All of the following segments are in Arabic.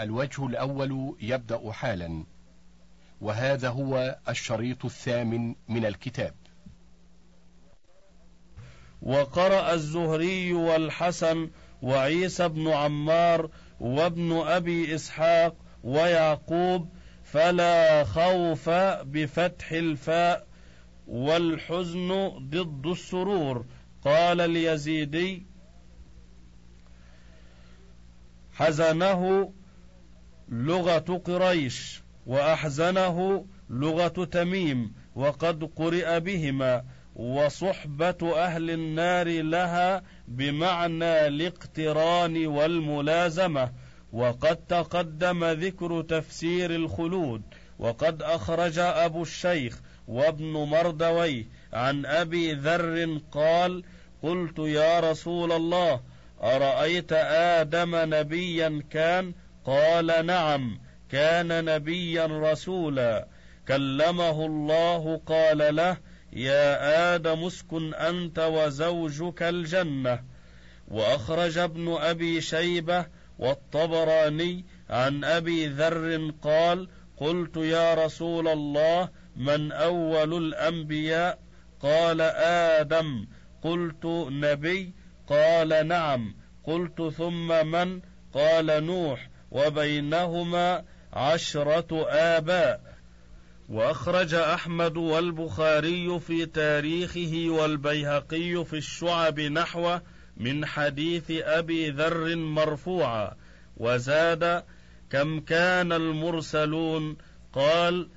الوجه الأول يبدأ حالا وهذا هو الشريط الثامن من الكتاب. وقرأ الزهري والحسن وعيسى بن عمار وابن أبي إسحاق ويعقوب فلا خوف بفتح الفاء والحزن ضد السرور. قال اليزيدي حزنه لغة قريش وأحزنه لغة تميم وقد قرئ بهما وصحبة أهل النار لها بمعنى الاقتران والملازمة وقد تقدم ذكر تفسير الخلود وقد أخرج أبو الشيخ وابن مردويه عن أبي ذر قال قلت يا رسول الله أرأيت آدم نبيا كان قال نعم كان نبيا رسولا. كلمه الله قال له يا آدم اسكن أنت وزوجك الجنة. وأخرج ابن أبي شيبة والطبراني عن أبي ذر قال قلت يا رسول الله من أول الأنبياء؟ قال آدم. قلت نبي؟ قال نعم. قلت ثم من؟ قال نوح. وبينهما عشرة آباء. وأخرج أحمد والبخاري في تاريخه والبيهقي في الشعب نحو من حديث أبي ذر مرفوعا. وزاد كم كان المرسلون؟ قال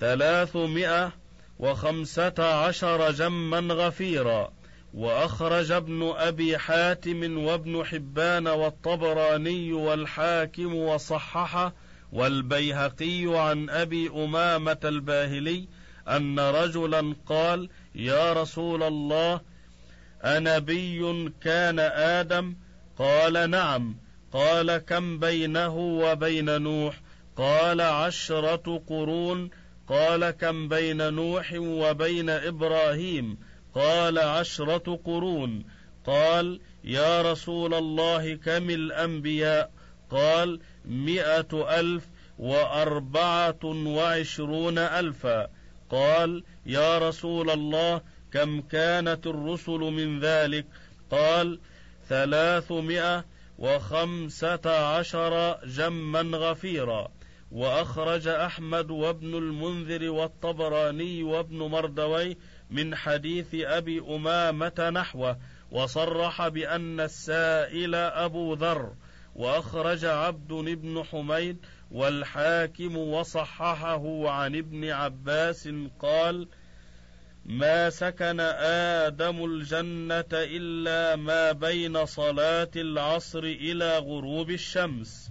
ثلاثمائة وخمسة عشر جما غفيرا. وأخرج ابن أبي حاتم وابن حبان والطبراني والحاكم وصححه والبيهقي عن أبي أمامة الباهلي أن رجلا قال يا رسول الله أنبي كان آدم. قال نعم. قال كم بينه وبين نوح؟ قال عشرة قرون. قال كم بين نوح وبين إبراهيم؟ قال عشرة قرون. قال يا رسول الله كم الأنبياء؟ قال مئة ألف وأربعة وعشرون ألفا. قال يا رسول الله كم كانت الرسل من ذلك؟ قال ثلاثمائة وخمسة عشر جما غفيرا. وأخرج أحمد وابن المنذر والطبراني وابن مردوي من حديث أبي أمامة نحوه وصرح بأن السائل أبو ذر وأخرج عبد بن حميد والحاكم وصححه عن ابن عباس قال ما سكن آدم الجنة إلا ما بين صلاة العصر إلى غروب الشمس.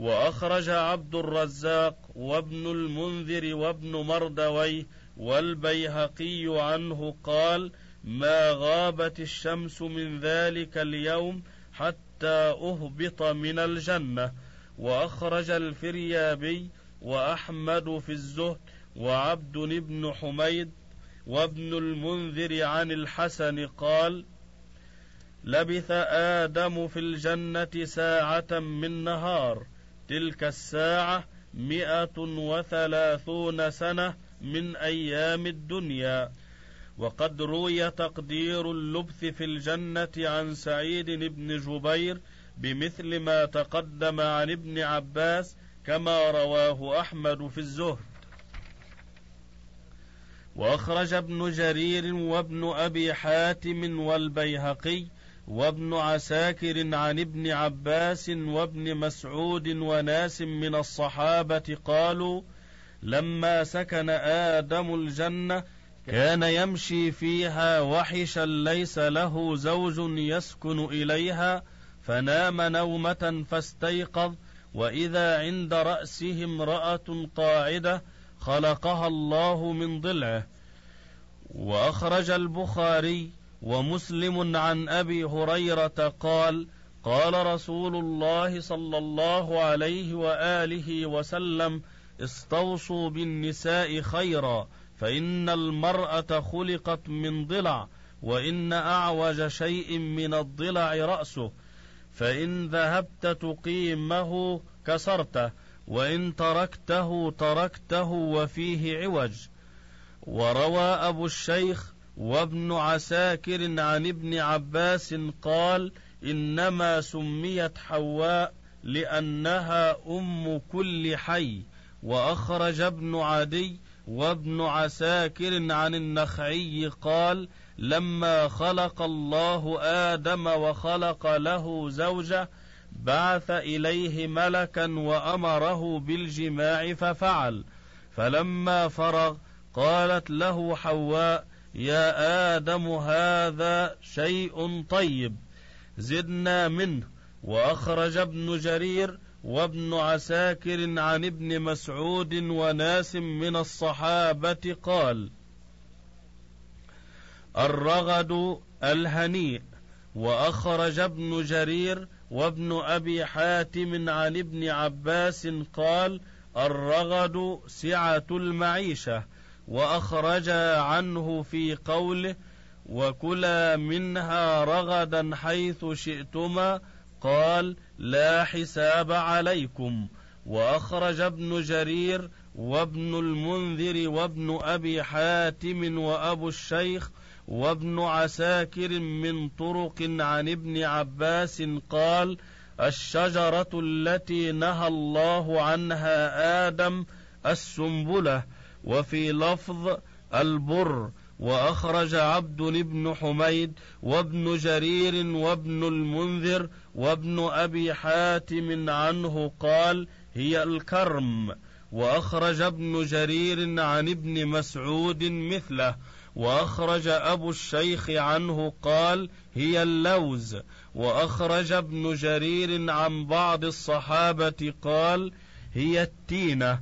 وأخرج عبد الرزاق وابن المنذر وابن مردويه والبيهقي عنه قال ما غابت الشمس من ذلك اليوم حتى أهبط من الجنة. وأخرج الفريابي وأحمد في الزهد وعبد بن حميد وابن المنذر عن الحسن قال لبث آدم في الجنة ساعة من نهار تلك الساعة مئة وثلاثون سنة من أيام الدنيا. وقد روي تقدير اللبث في الجنة عن سعيد بن جبير بمثل ما تقدم عن ابن عباس كما رواه أحمد في الزهد. وأخرج ابن جرير وابن أبي حاتم والبيهقي وابن عساكر عن ابن عباس وابن مسعود وناس من الصحابة قالوا لما سكن آدم الجنة كان يمشي فيها وحشا ليس له زوج يسكن إليها فنام نومة فاستيقظ وإذا عند رأسه امرأة قاعدة خلقها الله من ضلعه وأخرج البخاري ومسلم عن أبي هريرة قال قال رسول الله صلى الله عليه وآله وسلم استوصوا بالنساء خيرا فإن المرأة خلقت من ضلع وإن أعوج شيء من الضلع رأسه فإن ذهبت تقيمه كسرته وإن تركته تركته وفيه عوج. وروى أبو الشيخ وابن عساكر عن ابن عباس قال إنما سميت حواء لأنها أم كل حي وأخرج ابن عدي وابن عساكر عن النخعي قال لما خلق الله آدم وخلق له زوجة بعث إليه ملكا وأمره بالجماع ففعل فلما فرغ قالت له حواء يا آدم هذا شيء طيب زدنا منه وأخرج ابن جرير وابن عساكر عن ابن مسعود وناس من الصحابة قال الرغد الهنيء وأخرج ابن جرير وابن أبي حاتم عن ابن عباس قال الرغد سعة المعيشة. واخرج عنه في قوله وكلا منها رغدا حيث شئتما قال لا حساب عليكم وأخرج ابن جرير وابن المنذر وابن أبي حاتم وأبو الشيخ وابن عساكر من طرق عن ابن عباس قال الشجرة التي نهى الله عنها آدم السنبلة وفي لفظ البر وأخرج عبد بن حميد وابن جرير وابن المنذر وابن أبي حاتم عنه قال هي الكرم. وأخرج ابن جرير عن ابن مسعود مثله. وأخرج أبو الشيخ عنه قال هي اللوز. وأخرج ابن جرير عن بعض الصحابة قال هي التينة.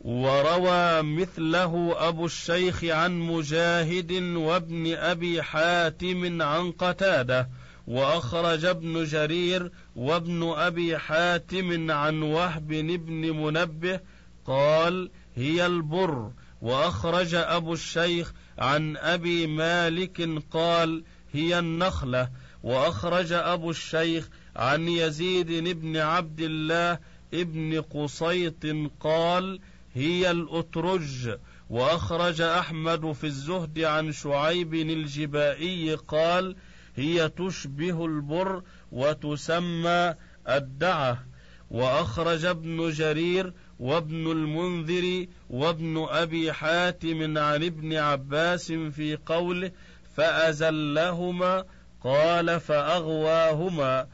وروى مثله أبو الشيخ عن مجاهد وابن أبي حاتم عن قتادة وأخرج ابن جرير وابن أبي حاتم عن وهب بن منبه قال هي البر وأخرج أبو الشيخ عن أبي مالك قال هي النخلة وأخرج أبو الشيخ عن يزيد بن عبد الله ابن قصيط قال هي الأترج وأخرج أحمد في الزهد عن شعيب الجبائي قال هي تشبه البر وتسمى الدعة. وأخرج ابن جرير وابن المنذر وابن أبي حاتم عن ابن عباس في قوله فأزلهما قال فأغواهما.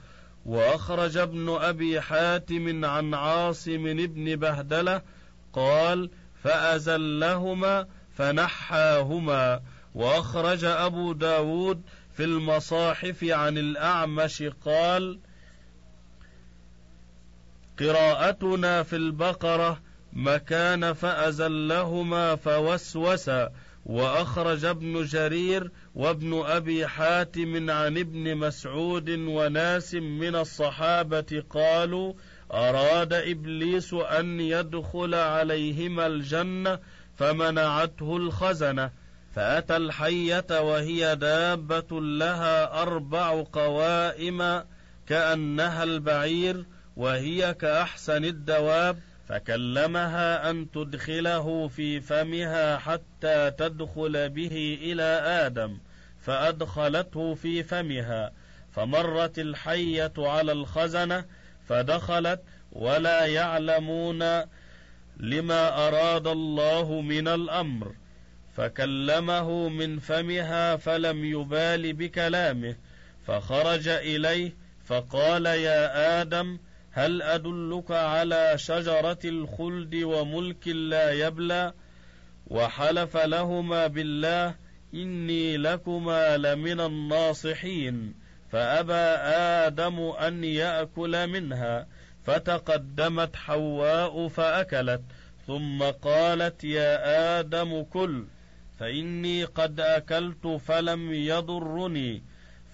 وأخرج ابن أبي حاتم عن عاصم بن بهدلة قال فأزلهما فنحاهما وأخرج أبو داود في المصاحف عن الأعمش قال قراءتنا في البقرة مكان فأزلهما فوسوس وأخرج ابن جرير وابن أبي حاتم عن ابن مسعود وناس من الصحابة قالوا أراد إبليس أن يدخل عليهما الجنة فمنعته الخزنة. فأتى الحية وهي دابة لها أربع قوائم كأنها البعير وهي كأحسن الدواب فكلمها أن تدخله في فمها حتى تدخل به إلى آدم فأدخلته في فمها. فمرت الحية على الخزنة فدخلت ولا يعلمون لما أراد الله من الأمر. فكلمه من فمها فلم يبال بكلامه. فخرج إليه فقال يا آدم هل أدلك على شجرة الخلد وملك لا يبلى؟ وحلف لهما بالله إني لكما لمن الناصحين. فأبى آدم أن يأكل منها فتقدمت حواء فأكلت ثم قالت يا آدم كل فإني قد أكلت فلم يضرني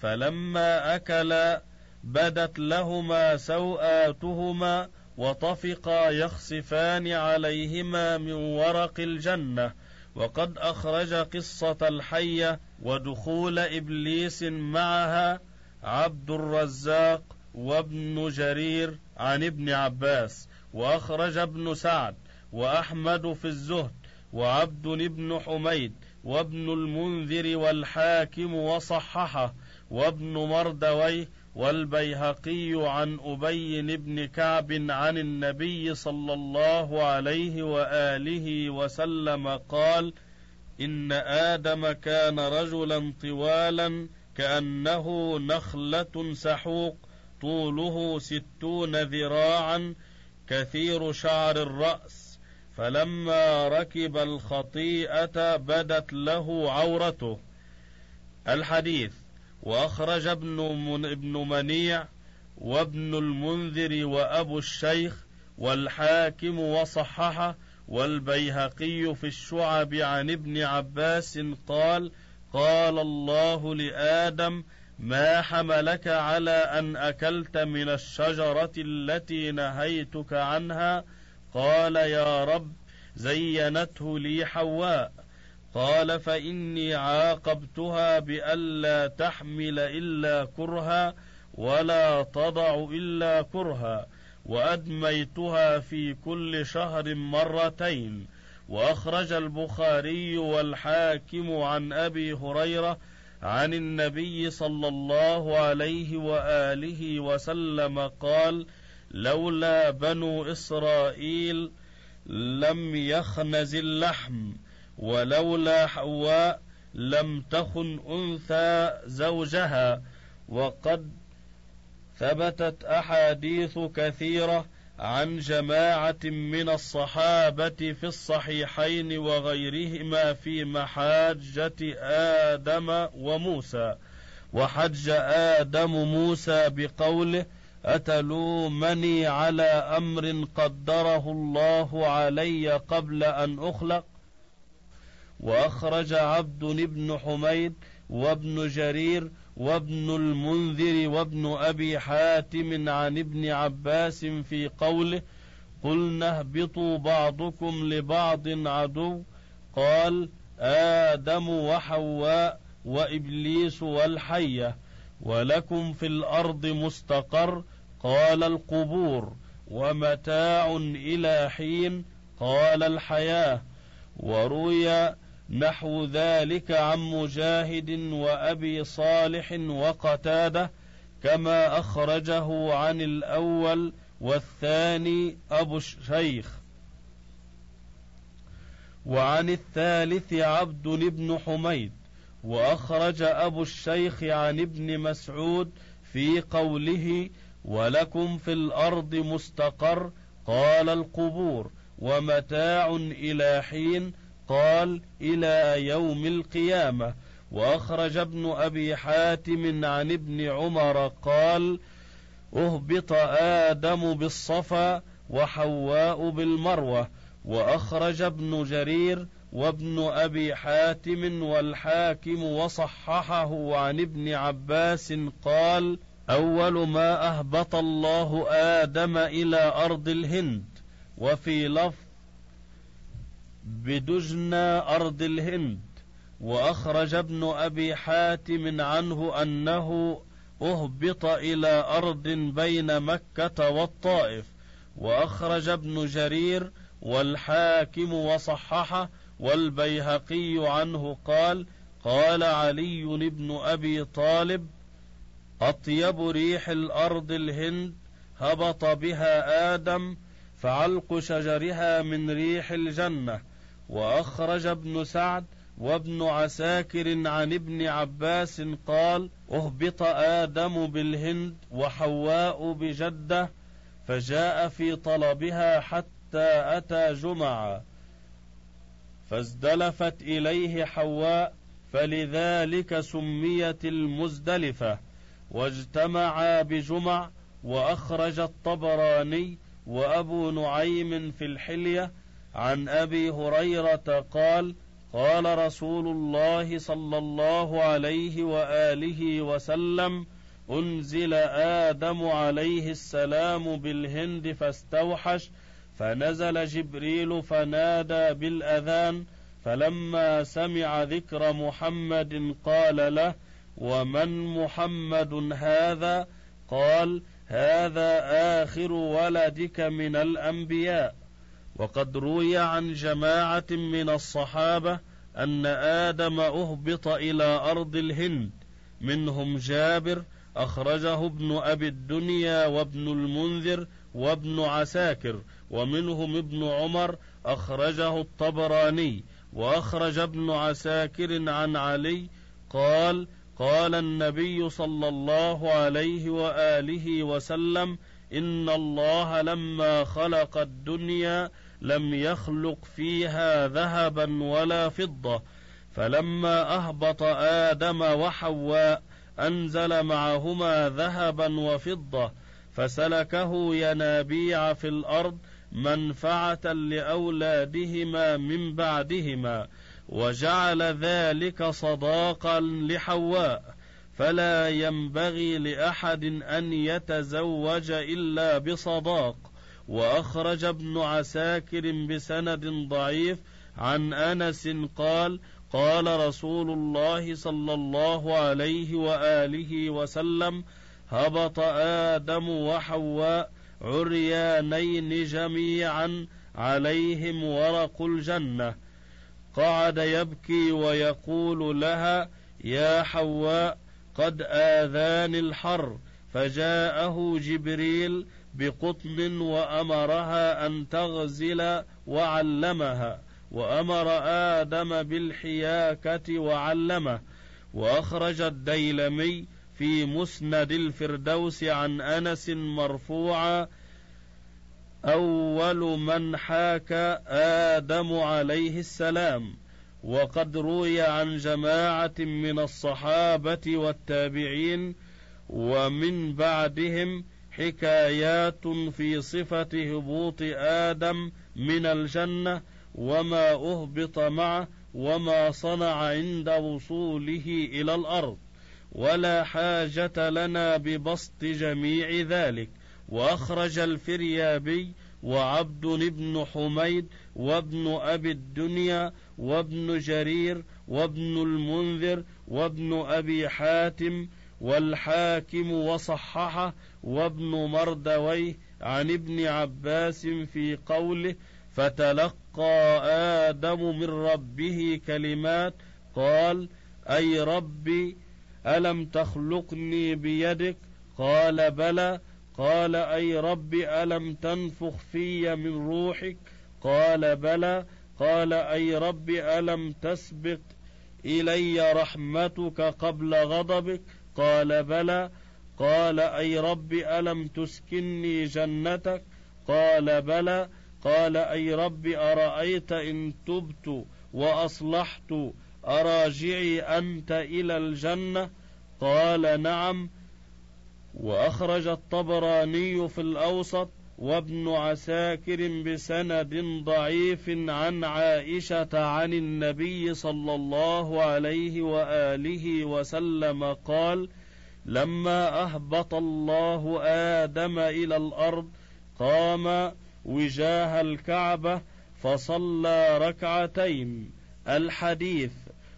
فلما أكلا بدت لهما سوآتهما وطفقا يخصفان عليهما من ورق الجنة. وقد أخرج قصة الحية ودخول إبليس معها عبد الرزاق وابن جرير عن ابن عباس وأخرج ابن سعد وأحمد في الزهد وعبد بن حميد وابن المنذر والحاكم وصححه وابن مردويه والبيهقي عن أبي بن كعب عن النبي صلى الله عليه وآله وسلم قال إن آدم كان رجلا طوالا كأنه نخلة سحوق طوله ستون ذراعا كثير شعر الرأس. فلما ركب الخطيئة بدت له عورته. الحديث وأخرج ابن, من ابن منيع وابن المنذر وأبو الشيخ والحاكم وصححه والبيهقي في الشعب عن ابن عباس قال قال الله لآدم ما حملك على أن أكلت من الشجرة التي نهيتك عنها؟ قال يا رب زينته لي حواء. قال فإني عاقبتها بألا تحمل إلا كرها ولا تضع إلا كرها وأدميتها في كل شهر مرتين. وأخرج البخاري والحاكم عن أبي هريرة عن النبي صلى الله عليه وآله وسلم قال لولا بنو إسرائيل لم يخنز اللحم ولولا حواء لم تخن أنثى زوجها وقد ثبتت أحاديث كثيرة عن جماعة من الصحابة في الصحيحين وغيرهما في محاجة آدم وموسى. وحج آدم موسى بقوله أتلومني على أمر قدره الله علي قبل أن أخلق؟ وأخرج عبد بن حميد وابن جرير وابن المنذر وابن أبي حاتم عن ابن عباس في قوله قلنا اهبطوا بعضكم لبعض عدو. قال آدم وحواء وإبليس والحية ولكم في الأرض مستقر. قال القبور ومتاع إلى حين. قال الحياة. وروي نحو ذلك عن مجاهد وأبي صالح وقتادة كما أخرجه عن الأول والثاني أبو الشيخ. وعن الثالث عبد بن حميد وأخرج أبو الشيخ عن ابن مسعود في قوله ولكم في الأرض مستقر قال القبور ومتاع إلى حين قال إلى يوم القيامة. وأخرج ابن أبي حاتم عن ابن عمر قال أهبط آدم بالصفا وحواء بالمروة. وأخرج ابن جرير وابن أبي حاتم والحاكم وصححه عن ابن عباس قال أول ما أهبط الله آدم إلى أرض الهند. وفي لفظ بدجنى أرض الهند وأخرج ابن أبي حاتم عنه أنه أهبط إلى أرض بين مكة والطائف وأخرج ابن جرير والحاكم وصححه والبيهقي عنه قال قال علي بن أبي طالب أطيب ريح الأرض الهند هبط بها آدم فعلق شجرها من ريح الجنة. وأخرج ابن سعد وابن عساكر عن ابن عباس قال أهبط آدم بالهند وحواء بجدة فجاء في طلبها حتى أتى جمعا فازدلفت إليه حواء فلذلك سميت المزدلفة واجتمعا بجمع وأخرج الطبراني وأبو نعيم في الحلية عن أبي هريرة قال قال رسول الله صلى الله عليه وآله وسلم أنزل آدم عليه السلام بالهند فاستوحش فنزل جبريل فنادى بالأذان فلما سمع ذكر محمد قال له ومن محمد هذا؟ قال هذا آخر ولدك من الأنبياء. وقد روي عن جماعة من الصحابة أن آدم أهبط إلى أرض الهند. منهم جابر أخرجه ابن أبي الدنيا وابن المنذر وابن عساكر ومنهم ابن عمر أخرجه الطبراني وأخرج ابن عساكر عن علي قال قال النبي صلى الله عليه وآله وسلم إن الله لما خلق الدنيا لم يخلق فيها ذهبا ولا فضة فلما أهبط آدم وحواء أنزل معهما ذهبا وفضة فسلكه ينابيع في الأرض منفعة لأولادهما من بعدهما وجعل ذلك صداقا لحواء فلا ينبغي لأحد أن يتزوج إلا بصداق. وأخرج ابن عساكر بسند ضعيف عن أنس قال قال رسول الله صلى الله عليه وآله وسلم هبط آدم وحواء عريانين جميعا عليهم ورق الجنة. قعد يبكي ويقول لها يا حواء قد آذاني الحر فجاءه جبريل بقطن وأمرها أن تغزل وعلمها وأمر آدم بالحياكة وعلمه. وأخرج الديلمي في مسند الفردوس عن أنس مرفوعا أول من حاك آدم عليه السلام. وقد روي عن جماعة من الصحابة والتابعين ومن بعدهم حكايات في صفة هبوط آدم من الجنة وما أهبط معه وما صنع عند وصوله إلى الأرض. ولا حاجة لنا ببسط جميع ذلك. وأخرج الفريابي وعبد بن حميد وابن أبي الدنيا وابن جرير وابن المنذر وابن أبي حاتم والحاكم وصححه وابن مردويه عن ابن عباس في قوله فتلقى آدم من ربه كلمات قال أي ربي ألم تخلقني بيدك قال بلى قال أي رب ألم تنفخ في من روحك قال بلى قال أي رب ألم تسبق إلي رحمتك قبل غضبك؟ قال بلى. قال أي رب ألم تسكني جنتك؟ قال بلى. قال أي رب أرأيت إن تبت وأصلحت أراجعي أنت إلى الجنة؟ قال نعم. وأخرج الطبراني في الأوسط. وابن عساكر بسند ضعيف عن عائشة عن النبي صلى الله عليه وآله وسلم قال: لما أهبط الله آدم إلى الأرض قام وجاه الكعبة فصلى ركعتين الحديث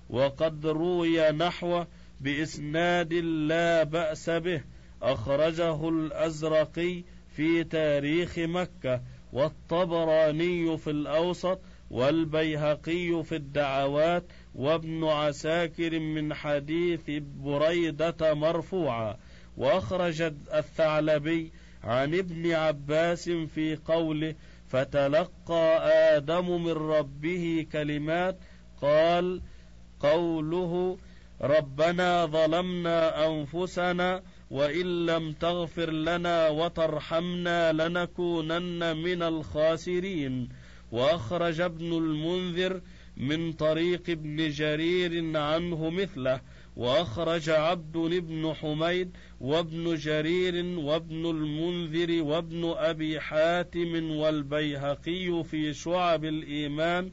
وقد روي نحوه بإسناد لا بأس به أخرجه الأزرقي في تاريخ مكة والطبراني في الأوسط والبيهقي في الدعوات وابن عساكر من حديث بريدة مرفوعا وأخرج الثعلبي عن ابن عباس في قوله فتلقى آدم من ربه كلمات قال قوله ربنا ظلمنا أنفسنا وإن لم تغفر لنا وترحمنا لنكونن من الخاسرين. وأخرج ابن المنذر من طريق ابن جرير عنه مثله. وأخرج عبد بن حميد وابن جرير وابن المنذر وابن أبي حاتم والبيهقي في شعب الإيمان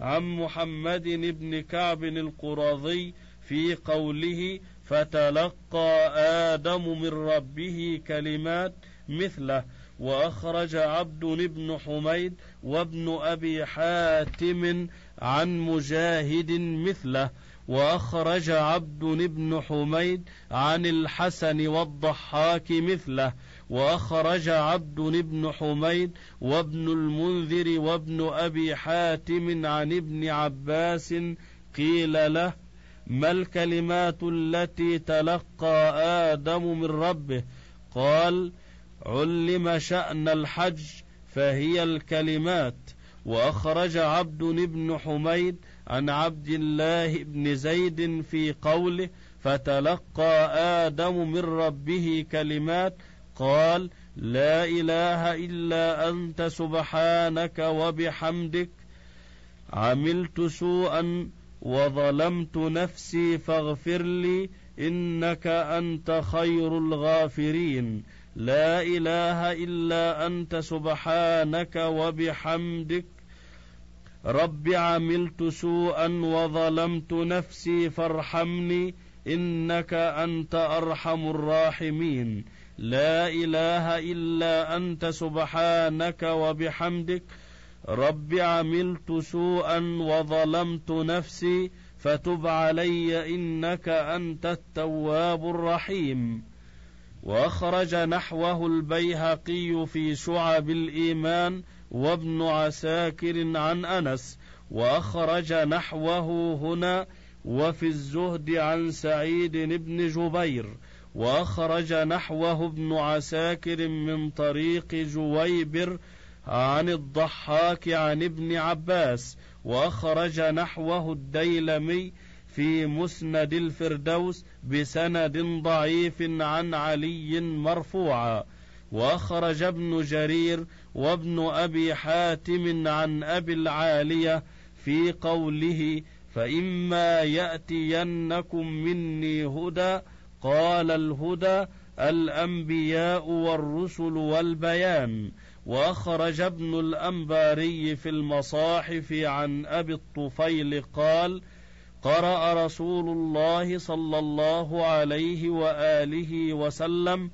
عن محمد بن كعب القرظي في قوله فتلقى آدم من ربه كلمات مثله وأخرج عبد بن حميد وابن أبي حاتم عن مجاهد مثله وأخرج عبد بن حميد عن الحسن والضحاك مثله وأخرج عبد بن حميد وابن المنذر وابن أبي حاتم عن ابن عباس قيل له ما الكلمات التي تلقى آدم من ربه؟ قال علم شأن الحج فهي الكلمات. وأخرج عبد بن حميد عن عبد الله بن زيد في قوله فتلقى آدم من ربه كلمات. قال لا إله إلا أنت سبحانك وبحمدك. عملت سوءا وظلمت نفسي فاغفر لي إنك أنت خير الغافرين. لا إله إلا أنت سبحانك وبحمدك. رب عملت سوءا وظلمت نفسي فارحمني إنك أنت أرحم الراحمين. لا إله إلا أنت سبحانك وبحمدك. رب عملت سوءا وظلمت نفسي فتب علي إنك أنت التواب الرحيم. وأخرج نحوه البيهقي في شعب الإيمان وابن عساكر عن أنس. وأخرج نحوه هنا وفي الزهد عن سعيد بن جبير. وأخرج نحوه ابن عساكر من طريق جويبر عن الضحاك عن ابن عباس وأخرج نحوه الديلمي في مسند الفردوس بسند ضعيف عن علي مرفوعا. وأخرج ابن جرير وابن أبي حاتم عن أبي العالية في قوله فإما يأتينكم مني هدى قال الهدى الأنبياء والرسل والبيان وأخرج ابن الأنباري في المصاحف عن أبي الطفيل قال قرأ رسول الله صلى الله عليه وآله وسلم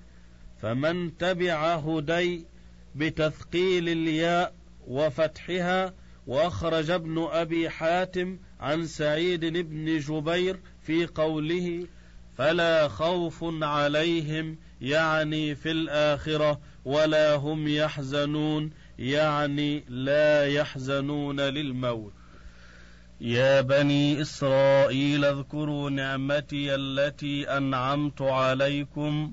فمن تبع هدي بتثقيل الياء وفتحها وأخرج ابن أبي حاتم عن سعيد بن جبير في قوله فلا خوف عليهم يعني في الآخرة ولا هم يحزنون يعني لا يحزنون للموت. يا بني اسرائيل اذكروا نعمتي التي انعمت عليكم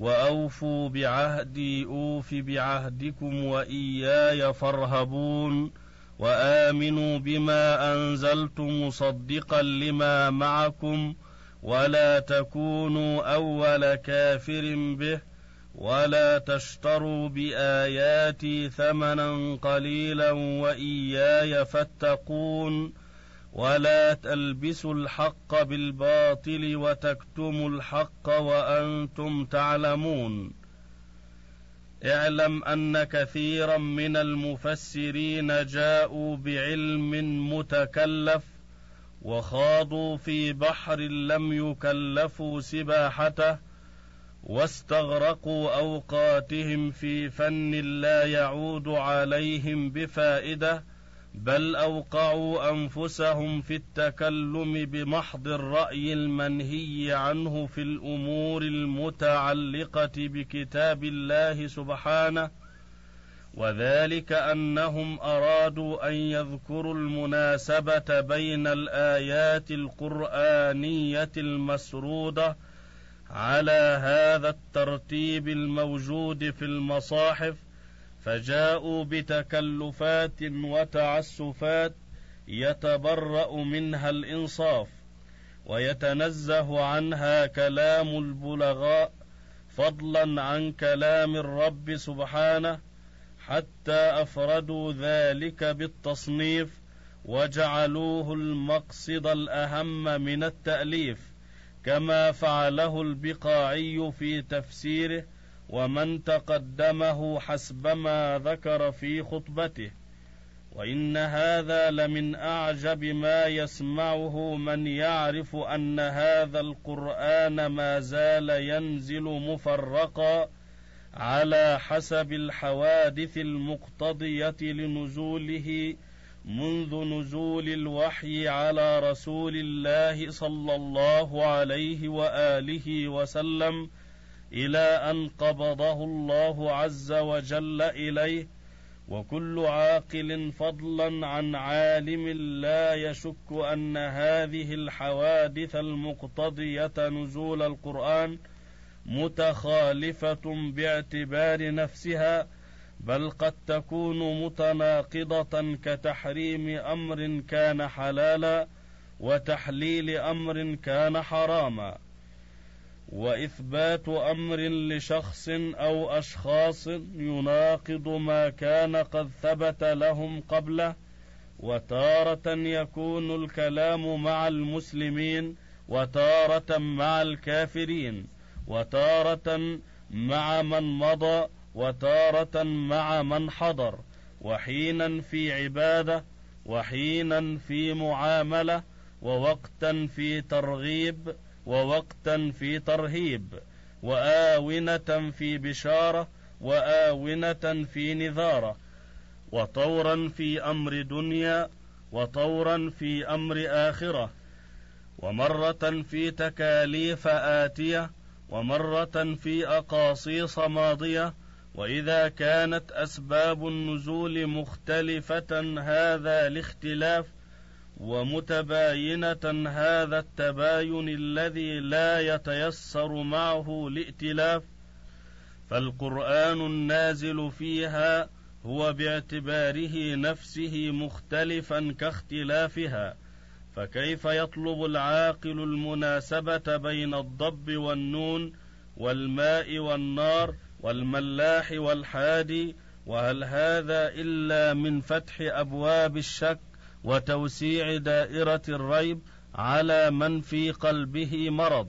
واوفوا بعهدي اوف بعهدكم واياي فارهبون وامنوا بما انزلت مصدقا لما معكم ولا تكونوا اول كافر به. ولا تشتروا باياتي ثمنا قليلا واياي فاتقون ولا تلبسوا الحق بالباطل وتكتموا الحق وأنتم تعلمون. اعلم ان كثيرا من المفسرين جاءوا بعلم متكلف وخاضوا في بحر لم يكلفوا سباحته واستغرقوا أوقاتهم في فن لا يعود عليهم بفائدة بل أوقعوا أنفسهم في التكلم بمحض الرأي المنهي عنه في الأمور المتعلقة بكتاب الله سبحانه. وذلك أنهم أرادوا أن يذكروا المناسبة بين الآيات القرآنية المسرودة على هذا الترتيب الموجود في المصاحف فجاءوا بتكلفات وتعسفات يتبرأ منها الإنصاف ويتنزه عنها كلام البلغاء فضلا عن كلام الرب سبحانه حتى أفردوا ذلك بالتصنيف وجعلوه المقصد الأهم من التأليف. كما فعله البقاعي في تفسيره ومن تقدمه حسب ما ذكر في خطبته. وإن هذا لمن أعجب ما يسمعه من يعرف أن هذا القرآن ما زال ينزل مفرقا على حسب الحوادث المقتضية لنزوله منذ نزول الوحي على رسول الله صلى الله عليه وآله وسلم إلى أن قبضه الله عز وجل إليه وكل عاقل فضلا عن عالم لا يشك أن هذه الحوادث المقتضية نزول القرآن متخالفة باعتبار نفسها بل قد تكون متناقضة كتحريم أمر كان حلالا وتحليل أمر كان حراما. وإثبات أمر لشخص أو أشخاص يناقض ما كان قد ثبت لهم قبله وتارة يكون الكلام مع المسلمين وتارة مع الكافرين وتارة مع من مضى وتارة مع من حضر وحينا في عبادة وحينا في معاملة ووقتا في ترغيب ووقتا في ترهيب وآونة في بشارة وآونة في نذارة وطورا في أمر دنيا وطورا في أمر آخرة ومرة في تكاليف آتية ومرة في أقاصيص ماضية وإذا كانت أسباب النزول مختلفة هذا الاختلاف ومتباينة هذا التباين الذي لا يتيسر معه الائتلاف. فالقرآن النازل فيها هو باعتباره نفسه مختلفا كاختلافها. فكيف يطلب العاقل المناسبة بين الضب والنون والماء والنار؟ والملاح والحادي وهل هذا إلا من فتح أبواب الشك وتوسيع دائرة الريب على من في قلبه مرض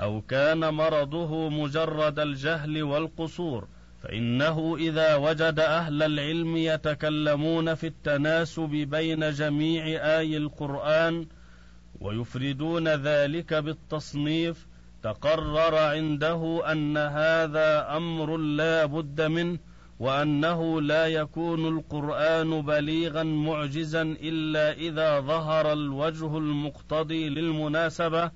أو كان مرضه مجرد الجهل والقصور فإنه إذا وجد أهل العلم يتكلمون في التناسب بين جميع آي القرآن ويفردون ذلك بالتصنيف تقرر عنده أن هذا أمر لا بد منه وأنه لا يكون القرآن بليغا معجزا إلا إذا ظهر الوجه المقتضي للمناسبة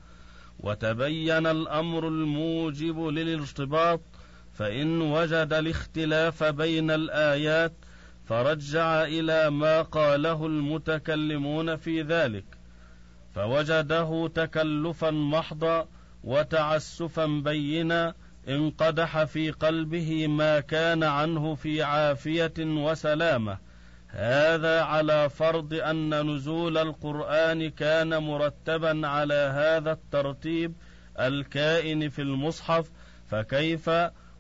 وتبين الأمر الموجب للارتباط فإن وجد الاختلاف بين الآيات فرجع إلى ما قاله المتكلمون في ذلك فوجده تكلفا محضا وتعسفا بينا انقدح في قلبه ما كان عنه في عافية وسلامة. هذا على فرض أن نزول القرآن كان مرتبا على هذا الترتيب الكائن في المصحف فكيف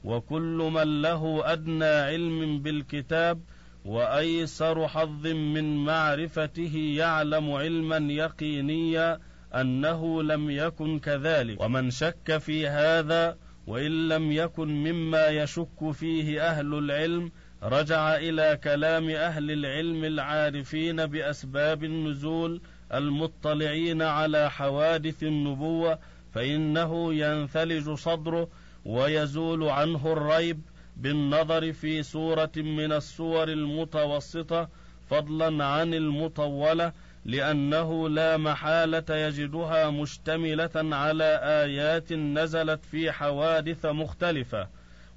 وكل من له أدنى علم بالكتاب وأيسر حظ من معرفته يعلم علما يقينيا أنه لم يكن كذلك. ومن شك في هذا وإن لم يكن مما يشك فيه أهل العلم رجع إلى كلام أهل العلم العارفين بأسباب النزول المطلعين على حوادث النبوة فإنه ينثلج صدره ويزول عنه الريب بالنظر في سوره من السور المتوسطة فضلا عن المطولة لأنه لا محالة يجدها مشتملة على آيات نزلت في حوادث مختلفة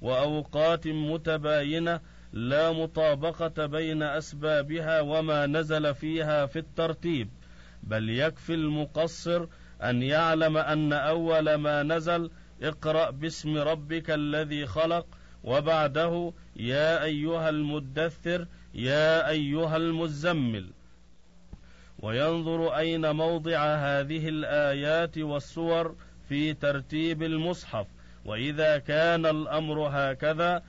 وأوقات متباينة لا مطابقة بين أسبابها وما نزل فيها في الترتيب بل يكفي المقصر أن يعلم أن أول ما نزل اقرأ باسم ربك الذي خلق وبعده يا أيها المدثر يا أيها المزمل. وينظر أين موضع هذه الآيات والسور في ترتيب المصحف وإذا كان الأمر هكذا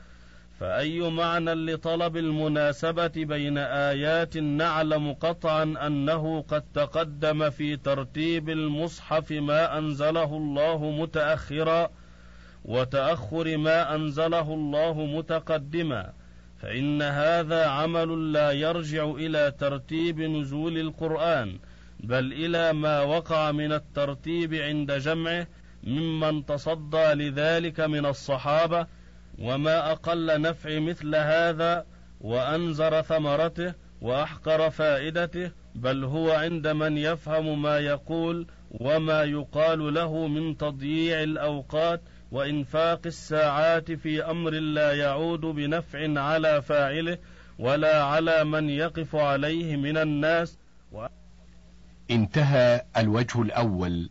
فأي معنى لطلب المناسبة بين آيات نعلم قطعا أنه قد تقدم في ترتيب المصحف ما أنزله الله متاخرا وتأخر ما أنزله الله متقدما. فإن هذا عمل لا يرجع إلى ترتيب نزول القرآن بل إلى ما وقع من الترتيب عند جمعه ممن تصدى لذلك من الصحابة وما أقل نفع مثل هذا وأنزر ثمرته وأحقر فائدته بل هو عند من يفهم ما يقول وما يقال له من تضييع الأوقات وإنفاق الساعات في أمر لا يعود بنفع على فاعله ولا على من يقف عليه من الناس انتهى الوجه الأول.